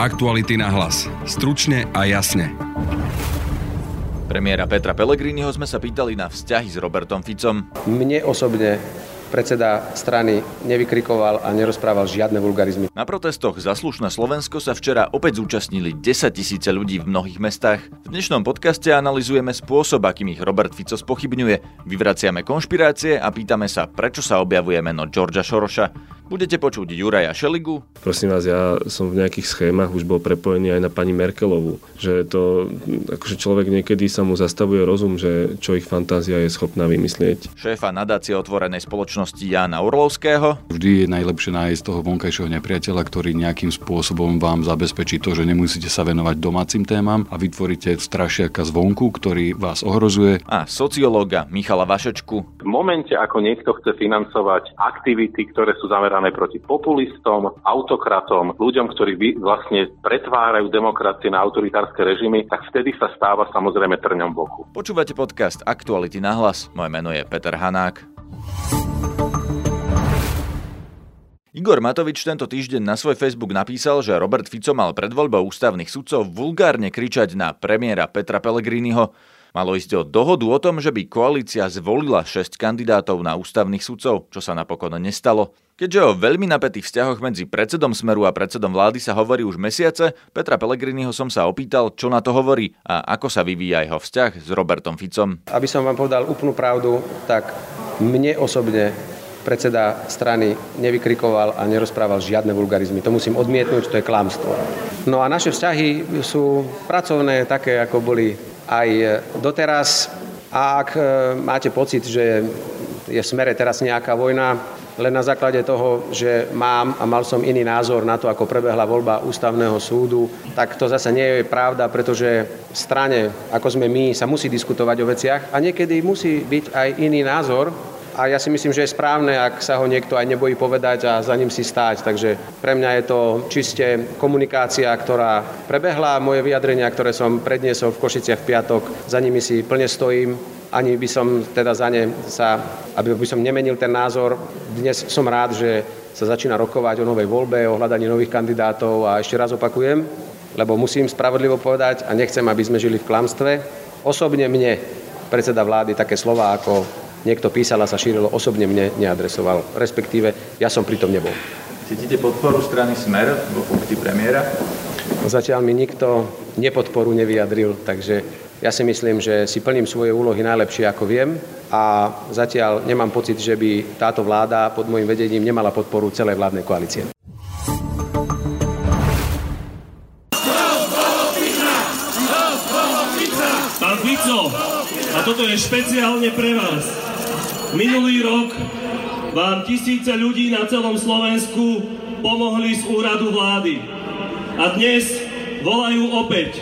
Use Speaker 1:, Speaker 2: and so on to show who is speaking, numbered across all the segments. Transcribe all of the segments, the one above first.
Speaker 1: Aktuality na hlas. Stručne a jasne.
Speaker 2: Premiéra Petra Pellegriniho sme sa pýtali na vzťahy s Robertom Ficom.
Speaker 3: Mne osobne predseda strany nevykrikoval a nerozprával žiadne vulgarizmy.
Speaker 2: Na protestoch za slušné Slovensko sa včera opäť zúčastnili 10 tisíce ľudí v mnohých mestách. V dnešnom podcaste analizujeme spôsob, akým ich Robert Fico spochybňuje, vyvraciame konšpirácie a pýtame sa, prečo sa objavuje meno Georgia Šoroša. Budete počuť Juraja Šeligu.
Speaker 4: Prosím vás, ja som v nejakých schémach už bol prepojený aj na pani Merkelovú, že to, akože človek niekedy sa mu zastavuje rozum, že čo ich fantázia je schopná vymyslieť.
Speaker 2: Šéfa nadácie otvorenej spoločnosti Jana Orlovského.
Speaker 5: Vždy je najlepšie nájsť toho vonkajšieho nepriateľa, ktorý nejakým spôsobom vám zabezpečí to, že nemusíte sa venovať domácim témam a vytvoríte strašiaka zvonku, ktorý vás ohrozuje.
Speaker 2: A sociológa Michala Vašečku.
Speaker 6: V momente, ako niekto chce financovať aktivity, ktoré sú zamerané zamerané proti populistom, autokratom, ľuďom, ktorí vlastne pretvárajú demokracie na autoritárske režimy, tak vtedy sa stáva samozrejme trňom boku.
Speaker 2: Počúvate podcast Aktuality na hlas. Moje meno je Peter Hanák. Igor Matovič tento týždeň na svoj Facebook napísal, že Robert Fico mal pred voľbou ústavných sudcov vulgárne kričať na premiéra Petra Pellegriniho. Malo ísť o dohodu o tom, že by koalícia zvolila 6 kandidátov na ústavných sudcov, čo sa napokon nestalo. Keďže o veľmi napätých vzťahoch medzi predsedom Smeru a predsedom vlády sa hovorí už mesiace, Petra Pellegriniho som sa opýtal, čo na to hovorí a ako sa vyvíja jeho vzťah s Robertom Ficom.
Speaker 3: Aby som vám povedal úplnú pravdu, tak mne osobne predseda strany nevykrikoval a nerozprával žiadne vulgarizmy. To musím odmietnúť, to je klamstvo. No a naše vzťahy sú pracovné, také ako boli aj doteraz. A ak e, máte pocit, že je v smere teraz nejaká vojna, len na základe toho, že mám a mal som iný názor na to, ako prebehla voľba ústavného súdu, tak to zase nie je pravda, pretože v strane, ako sme my, sa musí diskutovať o veciach a niekedy musí byť aj iný názor, a ja si myslím, že je správne, ak sa ho niekto aj nebojí povedať a za ním si stáť. Takže pre mňa je to čiste komunikácia, ktorá prebehla. Moje vyjadrenia, ktoré som predniesol v Košiciach v piatok, za nimi si plne stojím. Ani by som teda za ne sa, aby by som nemenil ten názor. Dnes som rád, že sa začína rokovať o novej voľbe, o hľadaní nových kandidátov a ešte raz opakujem, lebo musím spravodlivo povedať a nechcem, aby sme žili v klamstve. Osobne mne predseda vlády také slova ako niekto písal a sa šírilo, osobne mne neadresoval. Respektíve, ja som pritom nebol.
Speaker 2: Cítite podporu strany Smer vo funkcii premiéra?
Speaker 3: Zatiaľ mi nikto nepodporu nevyjadril, takže ja si myslím, že si plním svoje úlohy najlepšie, ako viem a zatiaľ nemám pocit, že by táto vláda pod môjim vedením nemala podporu celej vládnej koalície.
Speaker 7: Pán Fico, a toto je špeciálne pre vás. Minulý rok vám tisíce ľudí na celom Slovensku pomohli z úradu vlády. A dnes volajú opäť.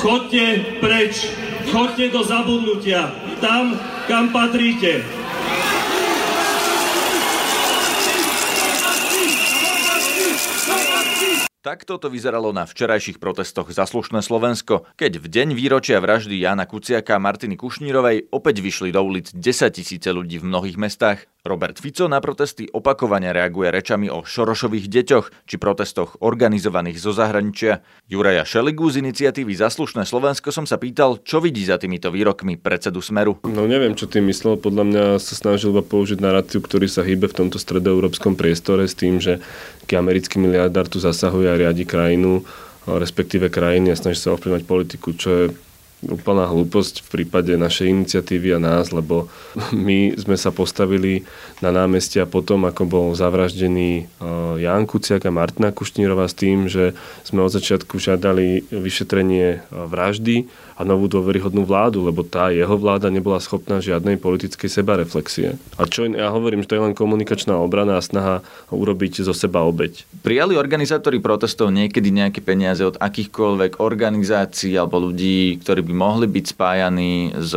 Speaker 7: Chodte preč, chodte do zabudnutia, tam, kam patríte.
Speaker 2: Takto to vyzeralo na včerajších protestoch za slušné Slovensko, keď v deň výročia vraždy Jana Kuciaka a Martiny Kušnírovej opäť vyšli do ulic 10 tisíce ľudí v mnohých mestách. Robert Fico na protesty opakovane reaguje rečami o Šorošových deťoch či protestoch organizovaných zo zahraničia. Juraja Šeligu z iniciatívy Zaslušné Slovensko som sa pýtal, čo vidí za týmito výrokmi predsedu Smeru.
Speaker 4: No neviem, čo tým myslel. Podľa mňa sa snažil iba použiť narratív, ktorý sa hýbe v tomto stredoeurópskom priestore s tým, že americký miliardár tu zasahuje a riadi krajinu, respektíve krajiny a snaží sa ovplyvňovať politiku, čo je úplná hlúposť v prípade našej iniciatívy a nás, lebo my sme sa postavili na námestia potom, ako bol zavraždený e, Jan Kuciak a Martina Kušnírova s tým, že sme od začiatku žiadali vyšetrenie e, vraždy a novú dôveryhodnú vládu, lebo tá jeho vláda nebola schopná žiadnej politickej sebareflexie. A čo ja hovorím, že to je len komunikačná obrana a snaha urobiť zo seba obeď.
Speaker 2: Prijali organizátori protestov niekedy nejaké peniaze od akýchkoľvek organizácií alebo ľudí, ktorí by mohli byť spájaní s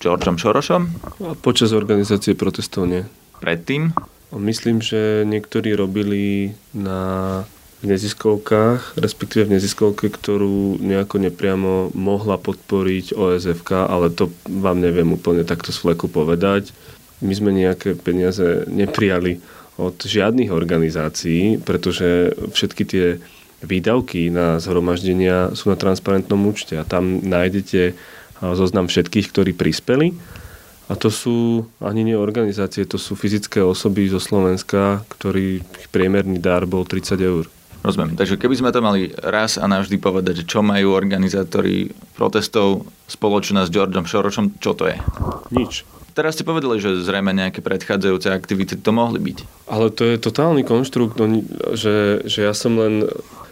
Speaker 2: Georgeom Šorošom?
Speaker 4: Počas organizácie protestov nie.
Speaker 2: Predtým?
Speaker 4: Myslím, že niektorí robili na v neziskovkách, respektíve v neziskovke, ktorú nejako nepriamo mohla podporiť OSFK, ale to vám neviem úplne takto z fleku povedať. My sme nejaké peniaze neprijali od žiadnych organizácií, pretože všetky tie výdavky na zhromaždenia sú na transparentnom účte a tam nájdete zoznam všetkých, ktorí prispeli. A to sú ani nie organizácie, to sú fyzické osoby zo Slovenska, ktorý priemerný dar bol 30 eur.
Speaker 2: Rozumiem. Takže keby sme to mali raz a navždy povedať, že čo majú organizátori protestov spoločné s Georgeom Šorošom, čo to je?
Speaker 4: Nič.
Speaker 2: Teraz ste povedali, že zrejme nejaké predchádzajúce aktivity to mohli byť.
Speaker 4: Ale to je totálny konštrukt, že, že ja som len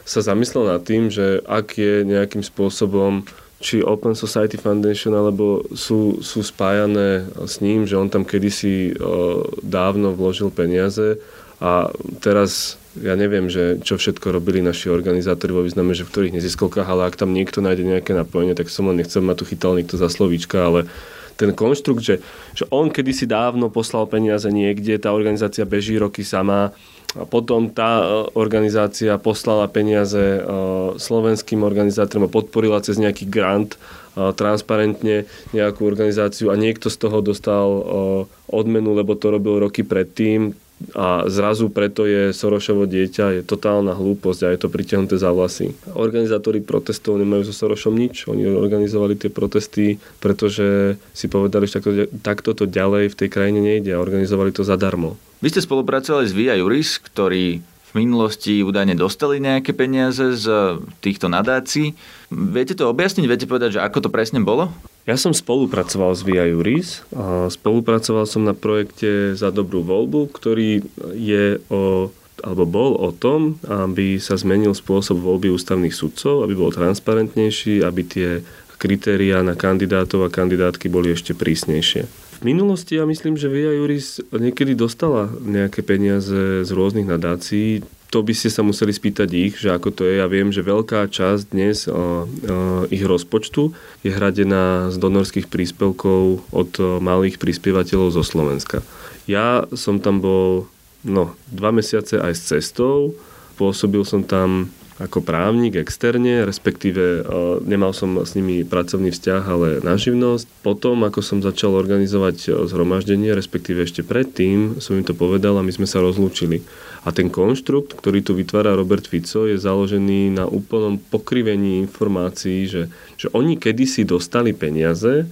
Speaker 4: sa zamyslel nad tým, že ak je nejakým spôsobom či Open Society Foundation, alebo sú, sú spájané s ním, že on tam kedysi o, dávno vložil peniaze a teraz ja neviem, že čo všetko robili naši organizátori vo význame, že v ktorých neziskovkách, ale ak tam niekto nájde nejaké napojenie, tak som len nechcel ma tu chytal niekto za slovíčka, ale ten konštrukt, že, že on kedysi dávno poslal peniaze niekde, tá organizácia beží roky sama a potom tá e, organizácia poslala peniaze e, slovenským organizátorom a podporila cez nejaký grant e, transparentne nejakú organizáciu a niekto z toho dostal odmenu, lebo to robil roky predtým, a zrazu preto je Sorošovo dieťa je totálna hlúposť a je to pritiahnuté za vlasy. Organizátori protestov nemajú so Sorošom nič. Oni organizovali tie protesty, pretože si povedali, že takto, takto to ďalej v tej krajine nejde a organizovali to zadarmo.
Speaker 2: Vy ste spolupracovali s Via Juris, ktorý v minulosti údajne dostali nejaké peniaze z týchto nadácií. Viete to objasniť? Viete povedať, že ako to presne bolo?
Speaker 4: Ja som spolupracoval s Via Juris. Spolupracoval som na projekte Za dobrú voľbu, ktorý je o alebo bol o tom, aby sa zmenil spôsob voľby ústavných sudcov, aby bol transparentnejší, aby tie kritériá na kandidátov a kandidátky boli ešte prísnejšie. V minulosti ja myslím, že Via Juris niekedy dostala nejaké peniaze z rôznych nadácií. To by ste sa museli spýtať ich, že ako to je. Ja viem, že veľká časť dnes o, o, ich rozpočtu je hradená z donorských príspevkov od malých prispievateľov zo Slovenska. Ja som tam bol no, dva mesiace aj s cestou. Pôsobil som tam ako právnik externe, respektíve nemal som s nimi pracovný vzťah, ale na živnosť. Potom, ako som začal organizovať zhromaždenie, respektíve ešte predtým, som im to povedal a my sme sa rozlúčili. A ten konštrukt, ktorý tu vytvára Robert Fico, je založený na úplnom pokrivení informácií, že, že oni kedysi dostali peniaze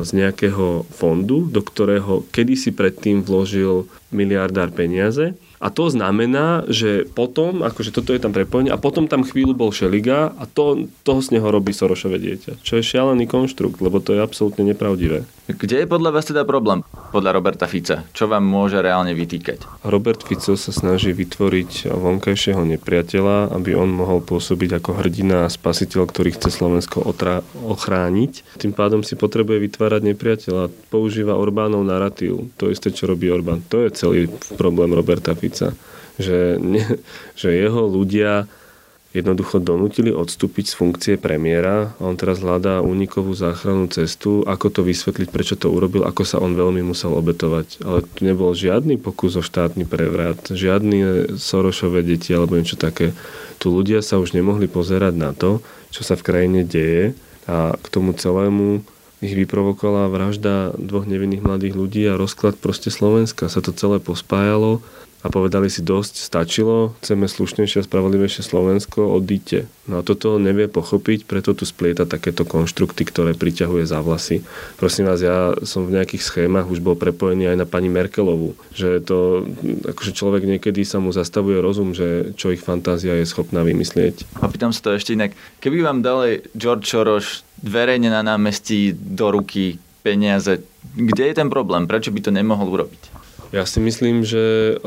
Speaker 4: z nejakého fondu, do ktorého kedysi predtým vložil miliardár peniaze a to znamená, že potom, akože toto je tam prepojenie, a potom tam chvíľu bol Šeliga a to, toho z neho robí Sorošové dieťa. Čo je šialený konštrukt, lebo to je absolútne nepravdivé.
Speaker 2: Kde je podľa vás teda problém? Podľa Roberta Fica. Čo vám môže reálne vytýkať?
Speaker 4: Robert Fico sa snaží vytvoriť vonkajšieho nepriateľa, aby on mohol pôsobiť ako hrdina a spasiteľ, ktorý chce Slovensko otra- ochrániť. Tým pádom si potrebuje vytvárať nepriateľa. Používa Orbánov narratív. To isté, čo robí Orbán. To je celý problém Roberta Fica. Že, ne, že jeho ľudia jednoducho donútili odstúpiť z funkcie premiéra on teraz hľadá únikovú záchrannú cestu, ako to vysvetliť, prečo to urobil, ako sa on veľmi musel obetovať. Ale tu nebol žiadny pokus o štátny prevrat, žiadny Sorošové deti alebo niečo také. Tu ľudia sa už nemohli pozerať na to, čo sa v krajine deje a k tomu celému ich vyprovokovala vražda dvoch nevinných mladých ľudí a rozklad proste Slovenska. Sa to celé pospájalo a povedali si dosť, stačilo, chceme slušnejšie a spravodlivejšie Slovensko, odíte. No a toto nevie pochopiť, preto tu splieta takéto konštrukty, ktoré priťahuje za vlasy. Prosím vás, ja som v nejakých schémach už bol prepojený aj na pani Merkelovú, že to, akože človek niekedy sa mu zastavuje rozum, že čo ich fantázia je schopná vymyslieť.
Speaker 2: A pýtam sa to ešte inak, keby vám dali George Soros verejne na námestí do ruky peniaze, kde je ten problém? Prečo by to nemohol urobiť?
Speaker 4: Ja si myslím, že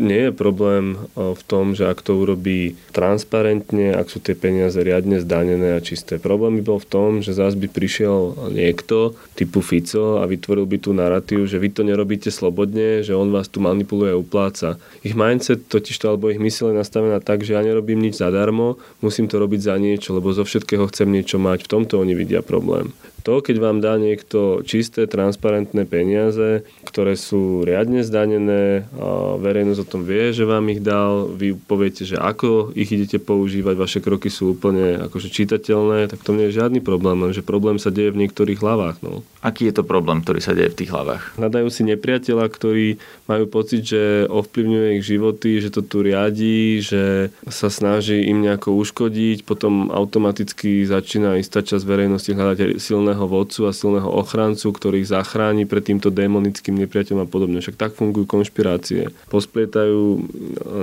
Speaker 4: nie je problém o, v tom, že ak to urobí transparentne, ak sú tie peniaze riadne zdanené a čisté. Problém by bol v tom, že zás by prišiel niekto typu Fico a vytvoril by tú narratív, že vy to nerobíte slobodne, že on vás tu manipuluje a upláca. Ich mindset totiž to, alebo ich mysle je nastavená tak, že ja nerobím nič zadarmo, musím to robiť za niečo, lebo zo všetkého chcem niečo mať. V tomto oni vidia problém. To, keď vám dá niekto čisté, transparentné peniaze, ktoré sú riadne zdanené, verejnosť o tom vie, že vám ich dal, vy poviete, že ako ich idete používať, vaše kroky sú úplne akože čitateľné, tak to nie je žiadny problém, lenže problém sa deje v niektorých hlavách. No.
Speaker 2: Aký je to problém, ktorý sa deje v tých hlavách?
Speaker 4: Hľadajú si nepriateľa, ktorí majú pocit, že ovplyvňuje ich životy, že to tu riadí, že sa snaží im nejako uškodiť, potom automaticky začína istá časť verejnosti hľadať silného vodcu a silného ochrancu, ktorý ich zachráni pred týmto démonickým nepriateľom a podobne. Však tak fungujú konšpirácie. Posplietajú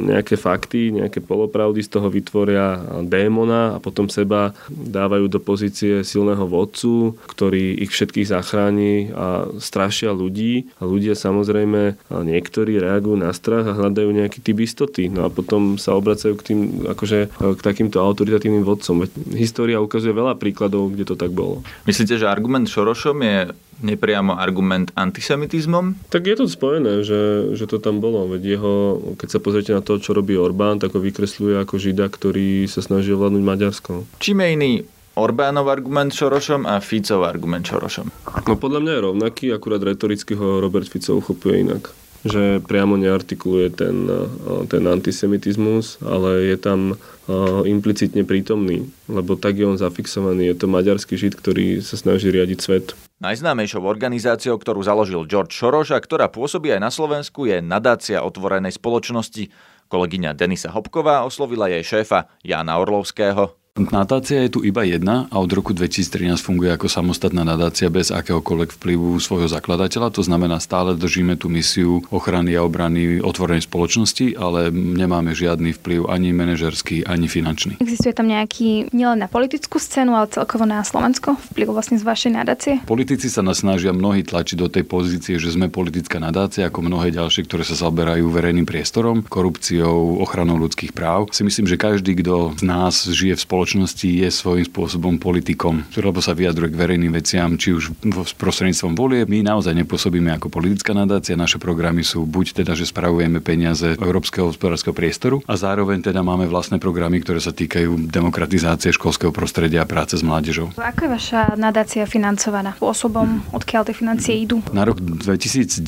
Speaker 4: nejaké fakty, nejaké polopravdy, z toho vytvoria démona a potom seba dávajú do pozície silného vodcu, ktorý ich všetkých zachráni a strašia ľudí. A ľudia samozrejme, niektorí reagujú na strach a hľadajú nejaký typ istoty. No a potom sa obracajú k tým, akože k takýmto autoritatívnym vodcom. História ukazuje veľa príkladov, kde to tak bolo.
Speaker 2: Myslíte, že argument Šorošom je nepriamo argument antisemitizmom?
Speaker 4: Tak je to spojené, že, že to tam bolo. Veď jeho, keď sa pozriete na to, čo robí Orbán, tak ho vykresluje ako žida, ktorý sa snaží ovládnuť Maďarsko.
Speaker 2: Čím je iný Orbánov argument Šorošom a Ficov argument Šorošom?
Speaker 4: No podľa mňa je rovnaký, akurát retoricky ho Robert Fico uchopuje inak že priamo neartikuluje ten, ten antisemitizmus, ale je tam implicitne prítomný, lebo tak je on zafixovaný. Je to maďarský žid, ktorý sa snaží riadiť svet.
Speaker 2: Najznámejšou organizáciou, ktorú založil George Soros a ktorá pôsobí aj na Slovensku, je nadácia otvorenej spoločnosti. Kolegyňa Denisa Hopková oslovila jej šéfa Jána Orlovského.
Speaker 5: Nadácia je tu iba jedna a od roku 2013 funguje ako samostatná nadácia bez akéhokoľvek vplyvu svojho zakladateľa. To znamená, stále držíme tú misiu ochrany a obrany otvorenej spoločnosti, ale nemáme žiadny vplyv ani manažerský, ani finančný.
Speaker 8: Existuje tam nejaký nielen na politickú scénu, ale celkovo na Slovensko vplyv vlastne z vašej nadácie?
Speaker 5: Politici sa nás snažia mnohí tlačiť do tej pozície, že sme politická nadácia, ako mnohé ďalšie, ktoré sa zaberajú verejným priestorom, korupciou, ochranou ľudských práv. Si myslím, že každý, kto z nás žije v spoločnosti, spoločnosti je svojím spôsobom politikom, lebo sa vyjadruje k verejným veciam, či už prostredníctvom volie. My naozaj nepôsobíme ako politická nadácia, naše programy sú buď teda, že spravujeme peniaze Európskeho hospodárskeho priestoru a zároveň teda máme vlastné programy, ktoré sa týkajú demokratizácie školského prostredia a práce s mládežou.
Speaker 8: Ako je vaša nadácia financovaná spôsobom, odkiaľ tie financie idú?
Speaker 5: Na rok 2019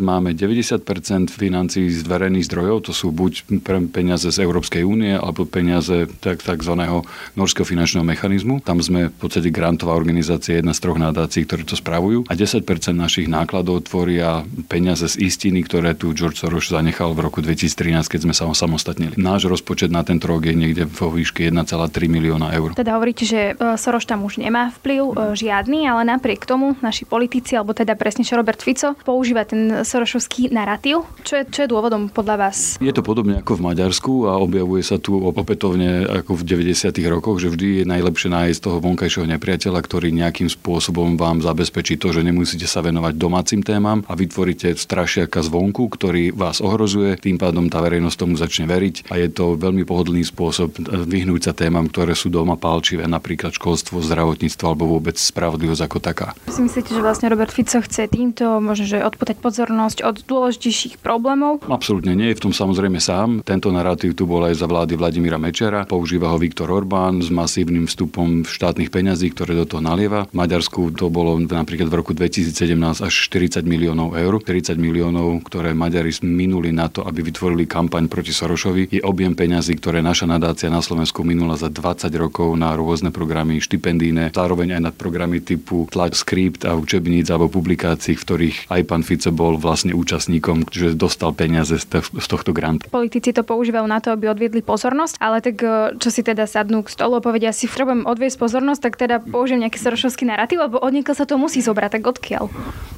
Speaker 5: máme 90% financií z verejných zdrojov, to sú buď peniaze z Európskej únie alebo peniaze tak, takzvaného norského finančného mechanizmu. Tam sme v podstate grantová organizácia, jedna z troch nadácií, ktoré to spravujú. A 10% našich nákladov tvoria peniaze z istiny, ktoré tu George Soros zanechal v roku 2013, keď sme sa ho samostatnili. Náš rozpočet na tento rok je niekde vo výške 1,3 milióna eur.
Speaker 8: Teda hovoríte, že e, Soros tam už nemá vplyv e, žiadny, ale napriek tomu naši politici, alebo teda presne Robert Fico, používa ten Sorošovský narratív. Čo je, čo je dôvodom podľa vás?
Speaker 5: Je to podobne ako v Maďarsku a objavuje sa tu opätovne ako v 90 rokoch, že vždy je najlepšie nájsť toho vonkajšieho nepriateľa, ktorý nejakým spôsobom vám zabezpečí to, že nemusíte sa venovať domácim témam a vytvoríte strašiaka zvonku, ktorý vás ohrozuje, tým pádom tá verejnosť tomu začne veriť a je to veľmi pohodlný spôsob vyhnúť sa témam, ktoré sú doma palčivé, napríklad školstvo, zdravotníctvo alebo vôbec spravodlivosť ako taká.
Speaker 8: Si myslíte, že vlastne Robert Fico chce týmto možno, že odputať pozornosť od dôležitejších problémov?
Speaker 5: Absolútne nie, je v tom samozrejme sám. Tento narratív tu bol aj za vlády Vladimíra Mečera, používa ho Viktor Orbán Orbán s masívnym vstupom štátnych peňazí, ktoré do toho nalieva. V Maďarsku to bolo napríklad v roku 2017 až 40 miliónov eur. 40 miliónov, ktoré Maďari minuli na to, aby vytvorili kampaň proti Sorošovi, je objem peňazí, ktoré naša nadácia na Slovensku minula za 20 rokov na rôzne programy štipendíne, zároveň aj na programy typu tlač skript a učebníc alebo publikácií, v ktorých aj pán Fico bol vlastne účastníkom, že dostal peniaze z tohto grantu.
Speaker 8: Politici to používajú na to, aby odviedli pozornosť, ale tak eh, čo si teda sadnú k stolu a povedia si, potrebujem odviesť pozornosť, tak teda použijem nejaký Sorošovský narratív, lebo od sa to musí zobrať, tak odkiaľ?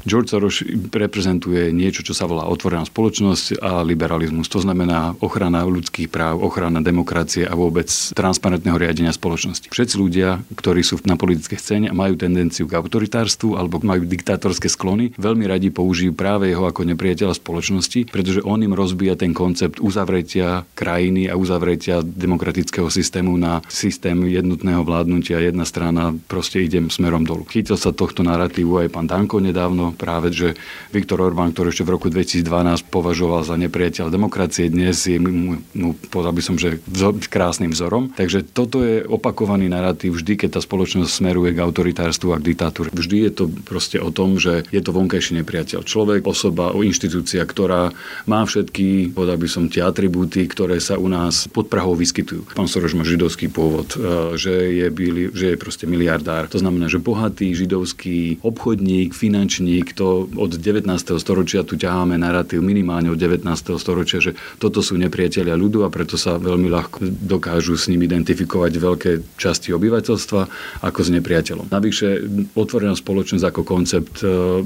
Speaker 5: George Soros reprezentuje niečo, čo sa volá otvorená spoločnosť a liberalizmus. To znamená ochrana ľudských práv, ochrana demokracie a vôbec transparentného riadenia spoločnosti. Všetci ľudia, ktorí sú na politickej scéne a majú tendenciu k autoritárstvu alebo majú diktátorské sklony, veľmi radi použijú práve jeho ako nepriateľa spoločnosti, pretože on im rozbíja ten koncept uzavretia krajiny a uzavretia demokratického systému na systém jednotného vládnutia, jedna strana proste ide smerom dolu. Chytil sa tohto narratívu aj pán Danko nedávno, práve že Viktor Orbán, ktorý ešte v roku 2012 považoval za nepriateľ demokracie, dnes je mu, mu povedal by som, že vzor, krásnym vzorom. Takže toto je opakovaný narratív vždy, keď tá spoločnosť smeruje k autoritárstvu a k diktatúre. Vždy je to proste o tom, že je to vonkajší nepriateľ. Človek, osoba, inštitúcia, ktorá má všetky, povedal by som, tie atribúty, ktoré sa u nás pod Prahou vyskytujú. Pán Soroš má židovský pôvod, e, že je, byli, že je proste miliardár. To znamená, že bohatý židovský obchodník, finančník, to od 19. storočia tu ťaháme narratív minimálne od 19. storočia, že toto sú nepriatelia ľudu a preto sa veľmi ľahko dokážu s ním identifikovať veľké časti obyvateľstva ako s nepriateľom. Navyše otvorená spoločnosť ako koncept e,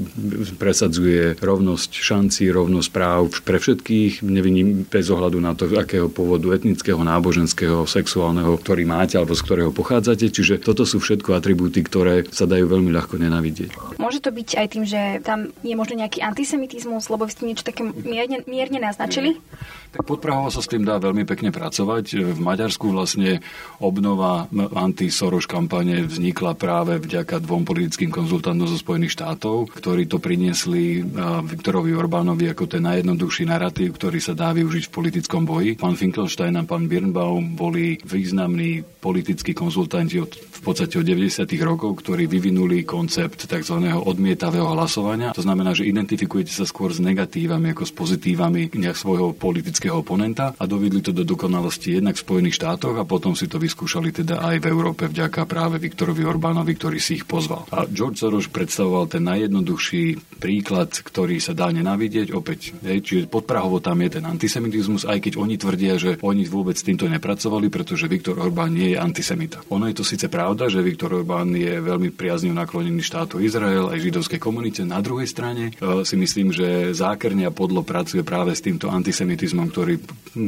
Speaker 5: presadzuje rovnosť šancí, rovnosť práv pre všetkých, neviním bez ohľadu na to, akého pôvodu etnického, náboženského, sexuálneho, ktorý máte alebo z ktorého pochádzate. Čiže toto sú všetko atribúty, ktoré sa dajú veľmi ľahko nenávidieť.
Speaker 8: Môže to byť aj tým, že tam je možno nejaký antisemitizmus, lebo ste niečo také mierne, mierne naznačili?
Speaker 5: Tak podprahovo sa s tým dá veľmi pekne pracovať. V Maďarsku vlastne obnova anti-Soros kampane vznikla práve vďaka dvom politickým konzultantom zo Spojených štátov, ktorí to priniesli Viktorovi Orbánovi ako ten najjednoduchší narratív, ktorý sa dá využiť v politickom boji. Pán Finkelstein a pán Birnbaum boli významní politickí konzultanti od, v podstate od 90. rokov, ktorí vyvinuli koncept tzv. odmietavého hlasovania. To znamená, že identifikujete sa skôr s negatívami ako s pozitívami nejak svojho politického oponenta a dovedli to do dokonalosti jednak v Spojených štátoch a potom si to vyskúšali teda aj v Európe vďaka práve Viktorovi Orbánovi, ktorý si ich pozval. A George Soros predstavoval ten najjednoduchší príklad, ktorý sa dá nenávidieť. Opäť, hej, čiže podprahovo tam je ten antisemitizmus, aj keď oni tvrdia, že oni vôbec s týmto nepracovali, pretože Viktor Orbán nie je antisemita. Ono je to síce pravda, že Viktor Orbán je veľmi priaznivo naklonený štátu Izrael aj židovskej komunite. Na druhej strane e, si myslím, že zákerne a podlo pracuje práve s týmto antisemitizmom, ktorý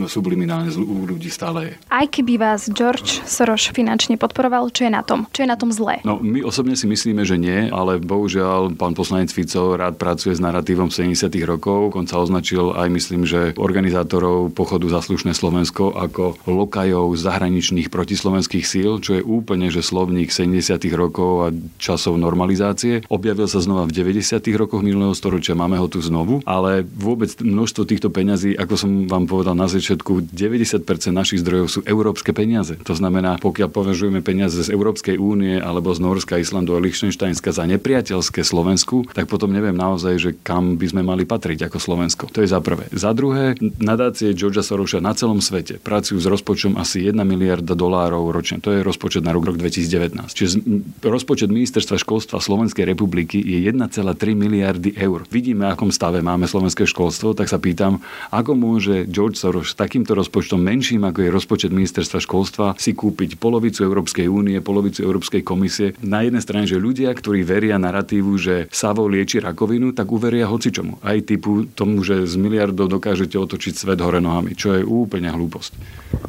Speaker 5: subliminálne u ľudí stále je.
Speaker 8: Aj keby vás George Soros finančne podporoval, čo je na tom? Čo je na tom zlé?
Speaker 5: No, my osobne si myslíme, že nie, ale bohužiaľ pán poslanec Fico rád pracuje s narratívom 70. rokov. On sa označil aj myslím, že organizátorov pochodu za slušné Slovensko ako lokajov zahraničných protislovenských síl, čo je úplne, že slovník 70. rokov a časov normalizácie. Objavil sa znova v 90. rokoch minulého storočia, máme ho tu znovu, ale vôbec množstvo týchto peňazí, ako som vám povedal na začiatku, 90% našich zdrojov sú európske peniaze. To znamená, pokiaľ považujeme peniaze z Európskej únie alebo z Norska, Islandu a Liechtensteinska za nepriateľské Slovensku, tak potom neviem naozaj, že kam by sme mali patriť ako Slovensko. To je za prvé. Za druhé, nadácie Georgia Sorosa na celom svete pracujú s rozpočtom asi 1 miliarda dolárov ročne. To je rozpočet na rok, rok 2019. Čiže rozpočet ministerstva školstva Slovenskej republiky je 1,3 miliardy eur. Vidíme, akom stave máme slovenské školstvo, tak sa pýtam, ako môže George Soros takýmto rozpočtom menším, ako je rozpočet ministerstva školstva, si kúpiť polovicu Európskej únie, polovicu Európskej komisie. Na jednej strane, že ľudia, ktorí veria narratívu, že Savo lieči rakovinu, tak uveria hocičomu. Aj typu tomu, že z miliardov dokážete otočiť svet hore nohami, čo je úplne hlúposť.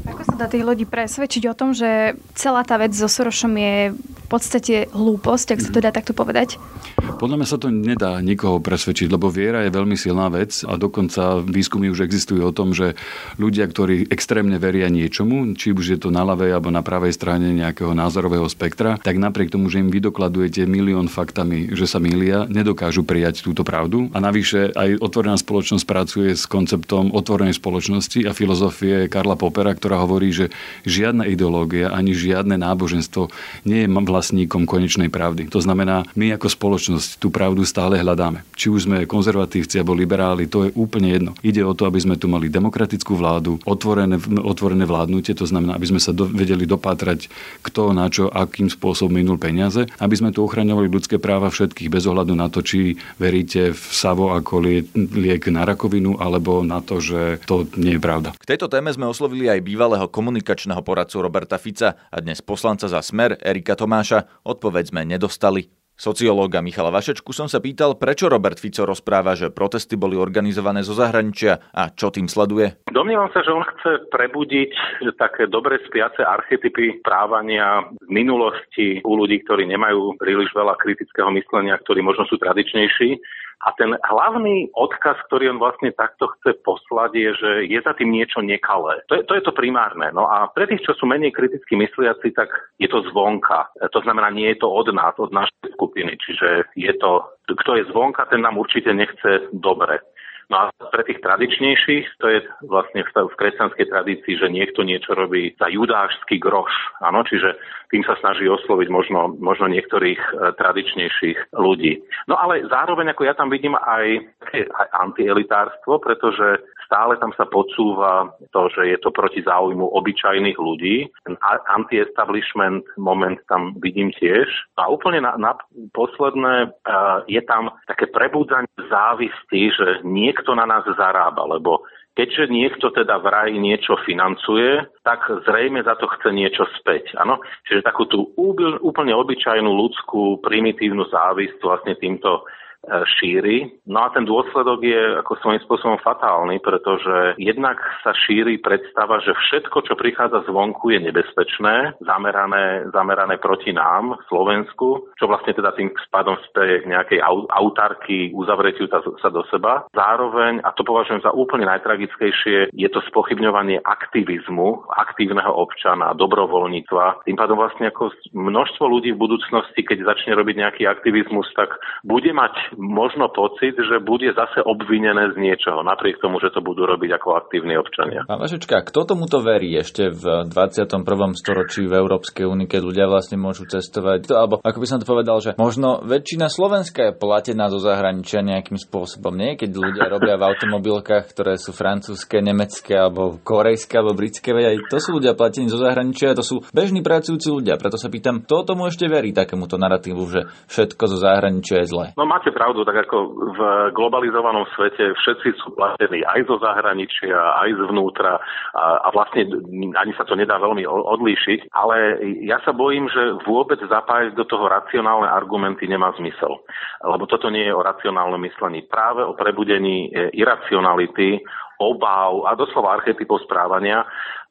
Speaker 8: Ako sa dá tých ľudí presvedčiť o tom, že celá tá vec so Sorošom je v podstate hlúposť, ak sa to dá takto povedať?
Speaker 5: Podľa mňa sa to nedá nikoho presvedčiť, lebo viera je veľmi silná vec a dokonca výskumy už existujú o tom, že ľudia, ktorí extrémne veria niečomu, či už je to na ľavej alebo na pravej strane nejakého názorového spektra, tak napriek tomu, že im vydokladujete milión faktami, že sa milia, nedokážu prijať túto pravdu. A navyše aj otvorená spoločnosť pracuje s konceptom otvorenej spoločnosti a filozofie Karla Popera, ktorá hovorí, že žiadna ideológia ani žiadne náboženstvo nie je vlastníkom konečnej pravdy. To znamená, my ako spoločnosť tú pravdu stále hľadáme. Či už sme konzervatívci alebo liberáli, to je úplne jedno. Ide o to, aby sme tu mali demokratickú vládu, otvorené, otvorené vládnutie, to znamená, aby sme sa do, vedeli dopátrať, kto na čo, akým spôsobom minul peniaze, aby sme tu ochraňovali ľudské práva všetkých bez ohľadu na to, či veríte v Savo ako liek na rakovinu alebo na to, že to nie je pravda.
Speaker 2: K tejto téme sme oslovili aj bývalého komunikačného poradcu Roberta Fica a dnes poslanca za Smer Erika Tomáša. Odpoveď sme nedostali. Sociológa Michala Vašečku som sa pýtal, prečo Robert Fico rozpráva, že protesty boli organizované zo zahraničia a čo tým sleduje.
Speaker 6: Domnievam sa, že on chce prebudiť také dobre spiace archetypy správania z minulosti u ľudí, ktorí nemajú príliš veľa kritického myslenia, ktorí možno sú tradičnejší A ten hlavný odkaz, ktorý on vlastne takto chce poslať, je, že je za tým niečo nekalé. To je, to je to primárne. No a pre tých, čo sú menej kriticky mysliaci, tak je to zvonka. To znamená, nie je to od nás, od našej skupiny. Čiže je to, kto je zvonka, ten nám určite nechce dobre. No a pre tých tradičnejších, to je vlastne v kresťanskej tradícii, že niekto niečo robí za judášsky groš. Áno, čiže tým sa snaží osloviť možno, možno niektorých e, tradičnejších ľudí. No ale zároveň, ako ja tam vidím aj, aj antielitárstvo, pretože stále tam sa podsúva to, že je to proti záujmu obyčajných ľudí. Ten anti-establishment moment tam vidím tiež. A úplne na, na posledné uh, je tam také prebudzanie závisti, že niekto na nás zarába, lebo keďže niekto teda v raji niečo financuje, tak zrejme za to chce niečo späť. Ano? Čiže takú tú úplne obyčajnú ľudskú primitívnu závisť vlastne týmto šíri. No a ten dôsledok je ako svojím spôsobom fatálny, pretože jednak sa šíri predstava, že všetko, čo prichádza zvonku, je nebezpečné, zamerané, zamerané proti nám, Slovensku, čo vlastne teda tým spadom speje k nejakej autarky, uzavretiu sa do seba. Zároveň, a to považujem za úplne najtragickejšie, je to spochybňovanie aktivizmu, aktívneho občana, dobrovoľníctva. Tým pádom vlastne ako množstvo ľudí v budúcnosti, keď začne robiť nejaký aktivizmus, tak bude mať možno pocit, že bude zase obvinené z niečoho, napriek tomu, že to budú robiť ako aktívni občania.
Speaker 2: Pán Vašečka, kto tomuto verí ešte v 21. storočí v Európskej únii, keď ľudia vlastne môžu cestovať? Alebo ako by som to povedal, že možno väčšina Slovenska je platená zo zahraničia nejakým spôsobom, nie? Keď ľudia robia v automobilkách, ktoré sú francúzske, nemecké, alebo korejské, alebo britské, veď aj to sú ľudia platení zo zahraničia, to sú bežní pracujúci ľudia. Preto sa pýtam, kto tomu ešte verí takémuto narratívu, že všetko zo zahraničia je zlé?
Speaker 6: No máte pravdu, tak ako v globalizovanom svete všetci sú platení aj zo zahraničia, aj zvnútra a, a vlastne ani sa to nedá veľmi odlíšiť, ale ja sa bojím, že vôbec zapájať do toho racionálne argumenty nemá zmysel. Lebo toto nie je o racionálnom myslení. Práve o prebudení e, iracionality, obáv a doslova archetypov správania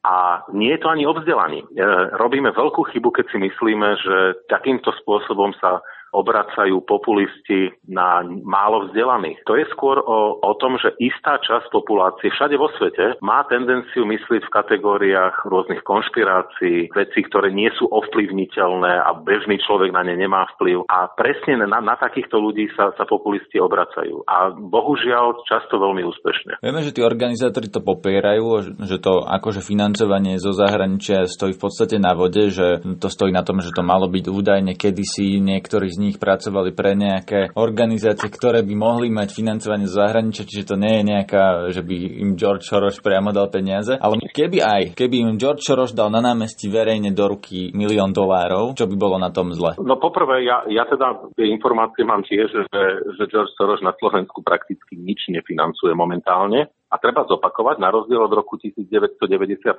Speaker 6: a nie je to ani o vzdelaní. E, robíme veľkú chybu, keď si myslíme, že takýmto spôsobom sa obracajú populisti na málo vzdelaných. To je skôr o, o tom, že istá časť populácie všade vo svete má tendenciu myslieť v kategóriách rôznych konšpirácií, veci, ktoré nie sú ovplyvniteľné a bežný človek na ne nemá vplyv. A presne na, na takýchto ľudí sa, sa populisti obracajú. A bohužiaľ často veľmi úspešne.
Speaker 2: Vieme, že tí organizátori to popierajú, že to akože financovanie zo zahraničia stojí v podstate na vode, že to stojí na tom, že to malo byť údajne kedysi niektorý z nich pracovali pre nejaké organizácie, ktoré by mohli mať financovanie z zahraničia, čiže to nie je nejaká, že by im George Soros priamo dal peniaze, ale keby aj, keby im George Soros dal na námestí verejne do ruky milión dolárov, čo by bolo na tom zle?
Speaker 6: No poprvé, ja, ja teda tie informácie mám tiež, že, že George Soros na Slovensku prakticky nič nefinancuje momentálne. A treba zopakovať, na rozdiel od roku 1998,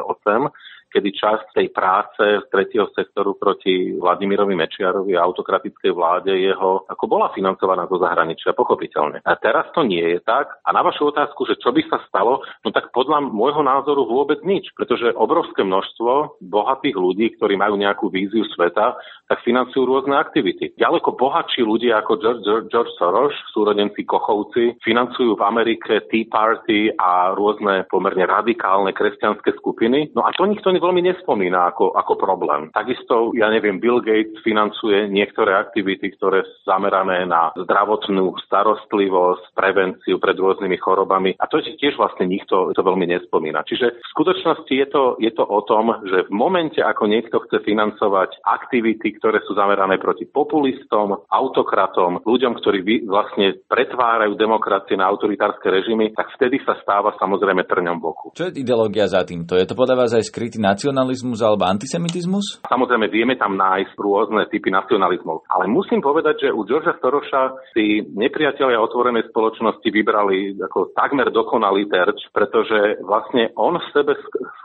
Speaker 6: kedy časť tej práce z tretieho sektoru proti Vladimirovi Mečiarovi a autokratickej vláde jeho ako bola financovaná zo zahraničia, pochopiteľne. A teraz to nie je tak. A na vašu otázku, že čo by sa stalo, no tak podľa môjho názoru vôbec nič, pretože obrovské množstvo bohatých ľudí, ktorí majú nejakú víziu sveta, tak financujú rôzne aktivity. Ďaleko bohatší ľudia ako George, George, Soros, súrodenci Kochovci, financujú v Amerike Tea Party a rôzne pomerne radikálne kresťanské skupiny. No a to nikto veľmi nespomína ako, ako problém. Takisto, ja neviem, Bill Gates financuje niektoré aktivity, ktoré sú zamerané na zdravotnú starostlivosť, prevenciu pred rôznymi chorobami a to tiež vlastne nikto to veľmi nespomína. Čiže v skutočnosti je to, je to o tom, že v momente, ako niekto chce financovať aktivity, ktoré sú zamerané proti populistom, autokratom, ľuďom, ktorí vlastne pretvárajú demokracie na autoritárske režimy, tak vtedy sa stáva samozrejme trňom boku.
Speaker 2: Čo je ideológia za týmto? Je to podľa vás aj skrytý nacionalizmus alebo antisemitizmus?
Speaker 6: Samozrejme, vieme tam nájsť rôzne typy nacionalizmov. Ale musím povedať, že u Georgea Storoša si nepriatelia otvorenej spoločnosti vybrali ako takmer dokonalý terč, pretože vlastne on v sebe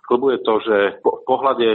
Speaker 6: sklbuje to, že po, v pohľade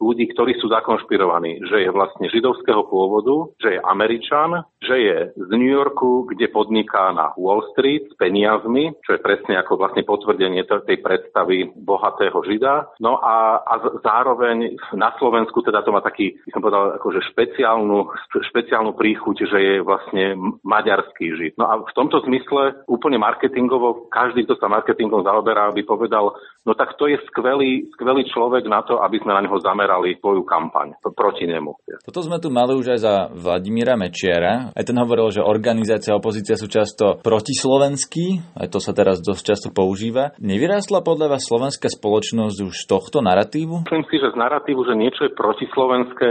Speaker 6: ľudí, ktorí sú zakonšpirovaní, že je vlastne židovského pôvodu, že je Američan, že je z New Yorku, kde podniká na Wall Street s peniazmi, čo je presne ako vlastne potvrdenie tej predstavy bohatého žida. No a, a zároveň na Slovensku teda to má taký, by som povedal, akože špeciálnu, špeciálnu príchuť, že je vlastne maďarský žid. No a v tomto zmysle úplne marketingovo, každý, kto sa marketingom zaoberá, by povedal, no tak to je skvelý, skvelý človek na to, aby sme na neho zamerali svoju kampaň proti nemu.
Speaker 2: Toto sme tu mali už aj za Vladimíra Mečiara. Aj ten hovoril, že organizácia a opozícia sú často protislovenskí, aj to sa teraz dosť často používa. Nevyrástla podľa vás slovenská spoločnosť už z tohto narratívu?
Speaker 6: Myslím si, že z narratívu, že niečo je protislovenské,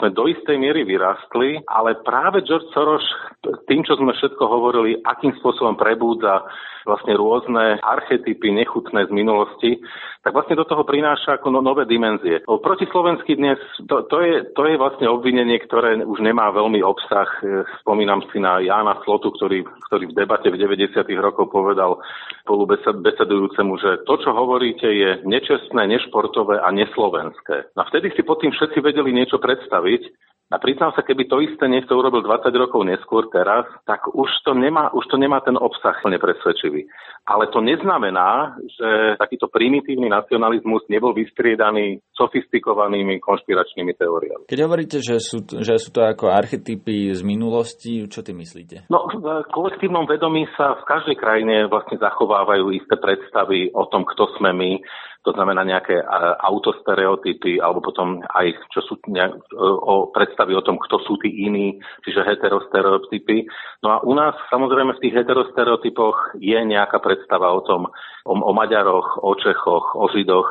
Speaker 6: sme do istej miery vyrástli, ale práve George Soros tým, čo sme všetko hovorili, akým spôsobom prebúdza vlastne rôzne archetypy nechutné z minulosti, tak vlastne do toho prináša ako no, nové dimenzie. Proti Slovensky dnes, to, to, je, to je vlastne obvinenie, ktoré už nemá veľmi obsah. E, spomínam si na Jána Slotu, ktorý, ktorý v debate v 90. rokoch povedal spolu besedujúcemu, že to, čo hovoríte, je nečestné, nešportové a neslovenské. A vtedy si pod tým všetci vedeli niečo predstaviť, a priznám sa, keby to isté niekto urobil 20 rokov neskôr teraz, tak už to nemá, už to nemá ten obsah nepresvedčivý. Ale to neznamená, že takýto primitívny nacionalizmus nebol vystriedaný sofistikovanými konšpiračnými teóriami.
Speaker 2: Keď hovoríte, že sú, že sú to ako archetypy z minulosti, čo ty myslíte?
Speaker 6: No, v kolektívnom vedomí sa v každej krajine vlastne zachovávajú isté predstavy o tom, kto sme my, to znamená nejaké autostereotypy alebo potom aj čo sú nejak, o predstavy o tom, kto sú tí iní, čiže heterostereotypy. No a u nás samozrejme v tých heterostereotypoch je nejaká predstava o tom, o, o Maďaroch, o Čechoch, o Židoch.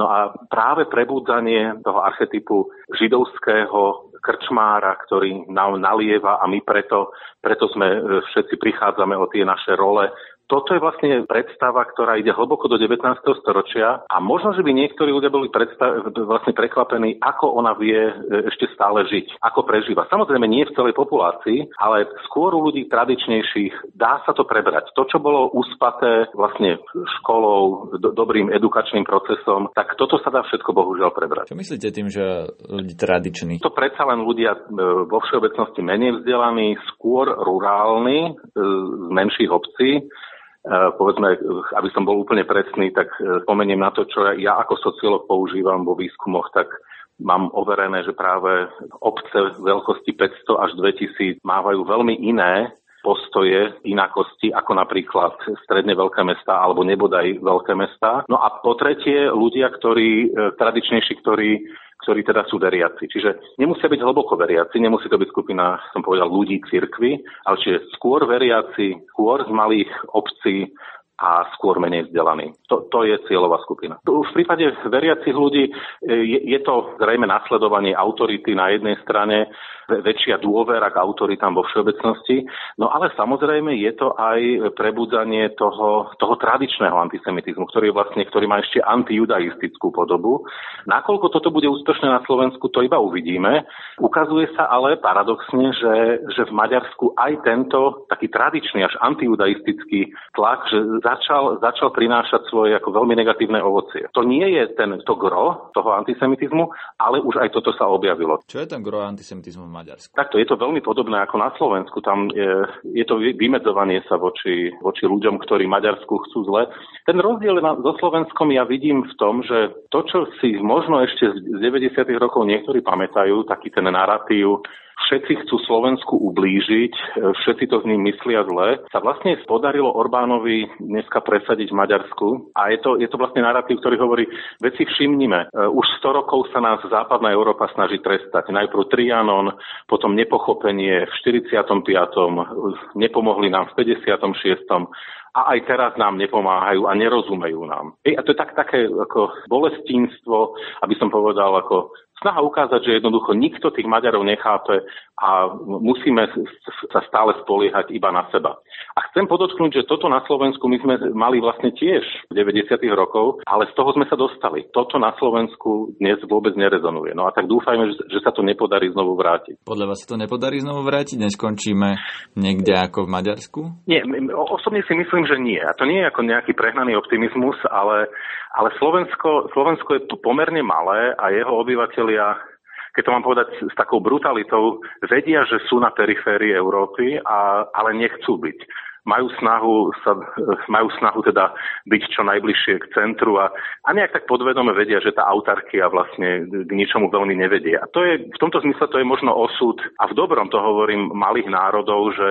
Speaker 6: No a práve prebudzanie toho archetypu židovského krčmára, ktorý nám nalieva a my preto, preto sme všetci prichádzame o tie naše role toto je vlastne predstava, ktorá ide hlboko do 19. storočia a možno, že by niektorí ľudia boli predstav- vlastne prekvapení, ako ona vie e, ešte stále žiť, ako prežíva. Samozrejme nie v celej populácii, ale skôr u ľudí tradičnejších dá sa to prebrať. To, čo bolo uspaté vlastne školou, do- dobrým edukačným procesom, tak toto sa dá všetko bohužiaľ prebrať.
Speaker 2: Čo myslíte tým, že ľudí tradiční?
Speaker 6: To predsa len ľudia e, vo všeobecnosti menej vzdelaní, skôr rurálni, e, z menších obcí, povedzme, aby som bol úplne presný, tak eh, spomeniem na to, čo ja ako sociológ používam vo výskumoch, tak mám overené, že práve obce veľkosti 500 až 2000 mávajú veľmi iné postoje, inakosti, ako napríklad stredne veľké mesta alebo nebodaj veľké mesta. No a po tretie, ľudia, ktorí, eh, tradičnejší, ktorí ktorí teda sú veriaci. Čiže nemusia byť hlboko veriaci, nemusí to byť skupina, som povedal, ľudí cirkvy, ale čiže skôr veriaci, skôr z malých obcí, a skôr menej vzdelaní. To, to je cieľová skupina. V prípade veriacich ľudí e, je, je to zrejme nasledovanie autority na jednej strane, väčšia dôvera k autoritám vo všeobecnosti, no ale samozrejme je to aj prebudzanie toho, toho tradičného antisemitizmu, ktorý, vlastne, ktorý má ešte antijudaistickú podobu. Nakoľko toto bude úspešné na Slovensku, to iba uvidíme. Ukazuje sa ale paradoxne, že, že v Maďarsku aj tento taký tradičný až antijudaistický tlak, že začal, začal prinášať svoje ako veľmi negatívne ovocie. To nie je ten, to gro toho antisemitizmu, ale už aj toto sa objavilo.
Speaker 2: Čo je ten gro antisemitizmu v Maďarsku?
Speaker 6: Takto je to veľmi podobné ako na Slovensku. Tam je, je to vymedzovanie sa voči, voči ľuďom, ktorí Maďarsku chcú zle. Ten rozdiel na, so Slovenskom ja vidím v tom, že to, čo si možno ešte z 90. rokov niektorí pamätajú, taký ten narratív, všetci chcú Slovensku ublížiť, e, všetci to s ním myslia zle, sa vlastne podarilo Orbánovi dneska presadiť v Maďarsku a je to, je to vlastne narratív, ktorý hovorí, veci všimnime, e, už 100 rokov sa nás západná Európa snaží trestať. Najprv Trianon, potom nepochopenie v 45., nepomohli nám v 56., a aj teraz nám nepomáhajú a nerozumejú nám. A to je tak, také ako bolestínstvo, aby som povedal, ako snaha ukázať, že jednoducho nikto tých Maďarov nechápe a musíme sa stále spoliehať iba na seba. A chcem podotknúť, že toto na Slovensku my sme mali vlastne tiež v 90. rokov, ale z toho sme sa dostali. Toto na Slovensku dnes vôbec nerezonuje. No a tak dúfajme, že sa to nepodarí znovu vrátiť.
Speaker 2: Podľa vás sa to nepodarí znovu vrátiť? Dnes skončíme niekde ako v Maďarsku?
Speaker 6: Nie, osobne si myslím, že nie. A to nie je ako nejaký prehnaný optimizmus, ale, ale Slovensko, Slovensko je tu pomerne malé a jeho obyvateľia keď to mám povedať s takou brutalitou, vedia, že sú na periférii Európy, a, ale nechcú byť majú snahu, sa, majú snahu teda byť čo najbližšie k centru a, a nejak tak podvedome vedia, že tá autarkia vlastne k ničomu veľmi nevedie. A to je, v tomto zmysle to je možno osud, a v dobrom to hovorím, malých národov, že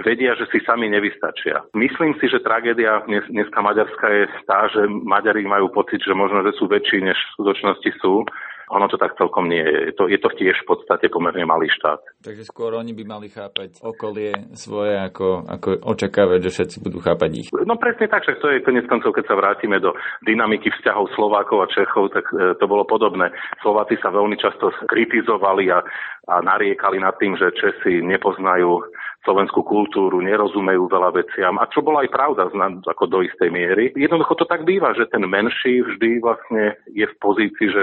Speaker 6: vedia, že si sami nevystačia. Myslím si, že tragédia dnes, dneska Maďarska je tá, že Maďari majú pocit, že možno, že sú väčší, než v skutočnosti sú ono to tak celkom nie je. Je to, je to tiež v podstate pomerne malý štát.
Speaker 2: Takže skôr oni by mali chápať okolie svoje, ako, ako očakávať, že všetci budú chápať ich.
Speaker 6: No presne tak, že to je konec koncov, keď sa vrátime do dynamiky vzťahov Slovákov a Čechov, tak e, to bolo podobné. Slováci sa veľmi často kritizovali a, a nariekali nad tým, že Česi nepoznajú slovenskú kultúru, nerozumejú veľa veciam. A čo bola aj pravda ako do istej miery. Jednoducho to tak býva, že ten menší vždy vlastne je v pozícii, že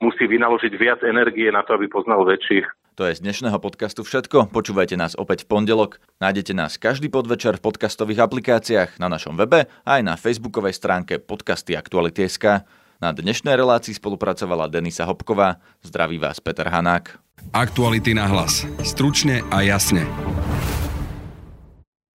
Speaker 6: musí vynaložiť viac energie na to, aby poznal väčších.
Speaker 2: To je z dnešného podcastu všetko. Počúvajte nás opäť v pondelok. Nájdete nás každý podvečer v podcastových aplikáciách, na našom webe a aj na facebookovej stránke podcasty Aktuality.sk. Na dnešnej relácii spolupracovala Denisa Hopková. Zdraví vás Peter Hanák.
Speaker 1: Aktuality na hlas. Stručne a jasne.